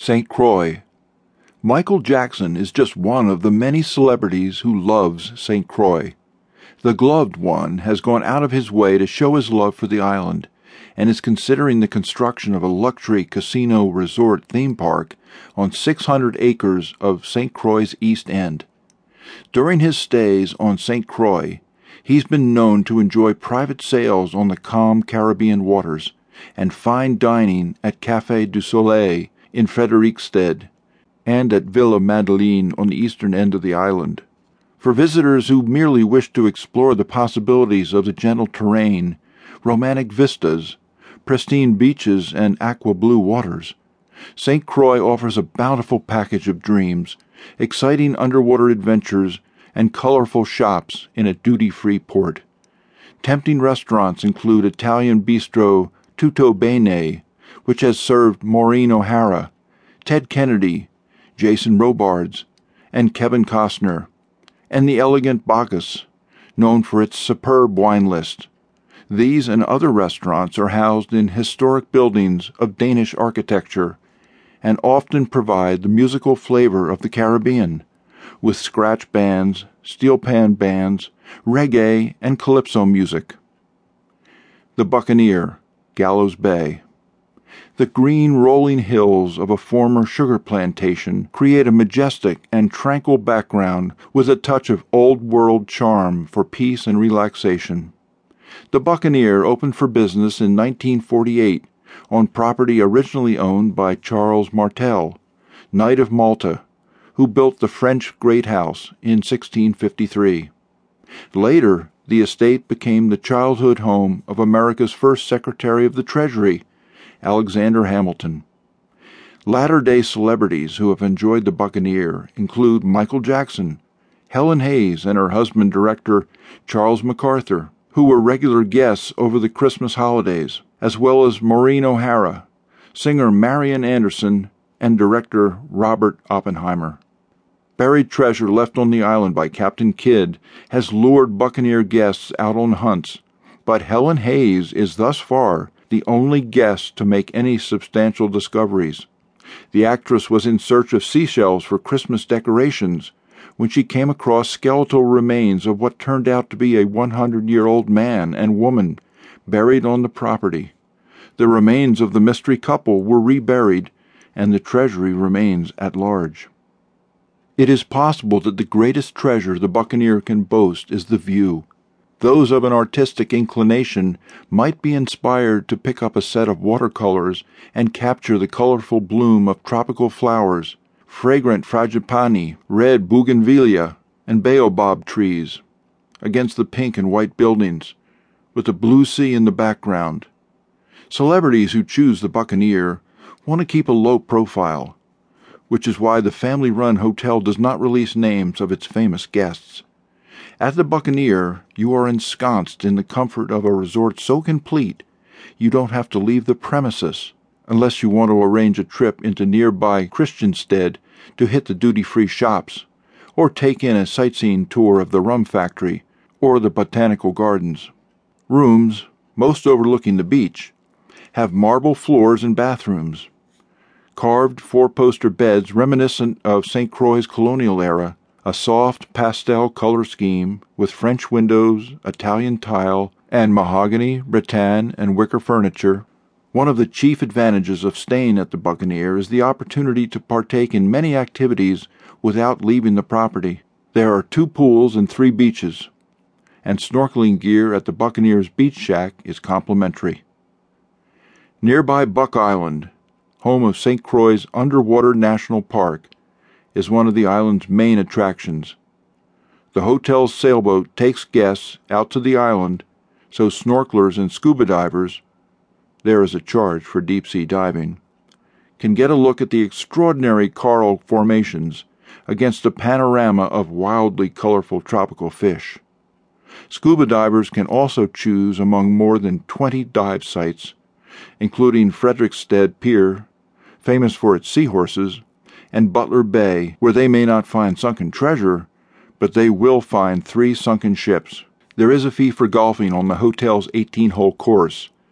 St. Croix. Michael Jackson is just one of the many celebrities who loves St. Croix. The gloved one has gone out of his way to show his love for the island and is considering the construction of a luxury casino resort theme park on 600 acres of St. Croix's East End. During his stays on St. Croix, he's been known to enjoy private sails on the calm Caribbean waters and fine dining at Café du Soleil in Frederiksted and at Villa Madeleine on the eastern end of the island. For visitors who merely wish to explore the possibilities of the gentle terrain, romantic vistas, pristine beaches, and aqua blue waters, St. Croix offers a bountiful package of dreams, exciting underwater adventures, and colorful shops in a duty free port. Tempting restaurants include Italian bistro Tutto Bene, which has served Maureen O'Hara, Ted Kennedy, Jason Robards, and Kevin Costner, and the elegant Bacchus, known for its superb wine list. These and other restaurants are housed in historic buildings of Danish architecture and often provide the musical flavor of the Caribbean, with scratch bands, steel pan bands, reggae, and calypso music. The Buccaneer, Gallows Bay. The green rolling hills of a former sugar plantation create a majestic and tranquil background with a touch of old world charm for peace and relaxation. The Buccaneer opened for business in 1948 on property originally owned by Charles Martel, Knight of Malta, who built the French Great House in 1653. Later, the estate became the childhood home of America's first Secretary of the Treasury, Alexander Hamilton. Latter day celebrities who have enjoyed the Buccaneer include Michael Jackson, Helen Hayes, and her husband, director Charles MacArthur, who were regular guests over the Christmas holidays, as well as Maureen O'Hara, singer Marian Anderson, and director Robert Oppenheimer. Buried treasure left on the island by Captain Kidd has lured Buccaneer guests out on hunts, but Helen Hayes is thus far the only guest to make any substantial discoveries. The actress was in search of seashells for Christmas decorations when she came across skeletal remains of what turned out to be a 100 year old man and woman buried on the property. The remains of the mystery couple were reburied, and the treasury remains at large. It is possible that the greatest treasure the Buccaneer can boast is the view those of an artistic inclination might be inspired to pick up a set of watercolors and capture the colorful bloom of tropical flowers, fragrant frangipani, red bougainvillea, and baobab trees, against the pink and white buildings, with the blue sea in the background. Celebrities who choose the Buccaneer want to keep a low profile, which is why the family run hotel does not release names of its famous guests. At the Buccaneer, you are ensconced in the comfort of a resort so complete you don't have to leave the premises unless you want to arrange a trip into nearby Christiansted to hit the duty free shops, or take in a sightseeing tour of the rum factory or the botanical gardens. Rooms, most overlooking the beach, have marble floors and bathrooms. Carved four poster beds reminiscent of St. Croix's colonial era a soft pastel color scheme with French windows, Italian tile, and mahogany, rattan, and wicker furniture. One of the chief advantages of staying at the Buccaneer is the opportunity to partake in many activities without leaving the property. There are two pools and three beaches, and snorkeling gear at the Buccaneer's Beach Shack is complimentary. Nearby Buck Island, home of St. Croix's Underwater National Park, is one of the island's main attractions. The hotel's sailboat takes guests out to the island so snorkelers and scuba divers, there is a charge for deep sea diving, can get a look at the extraordinary coral formations against a panorama of wildly colorful tropical fish. Scuba divers can also choose among more than 20 dive sites, including Frederiksted Pier, famous for its seahorses, and Butler Bay, where they may not find sunken treasure, but they will find three sunken ships. There is a fee for golfing on the hotel's 18 hole course,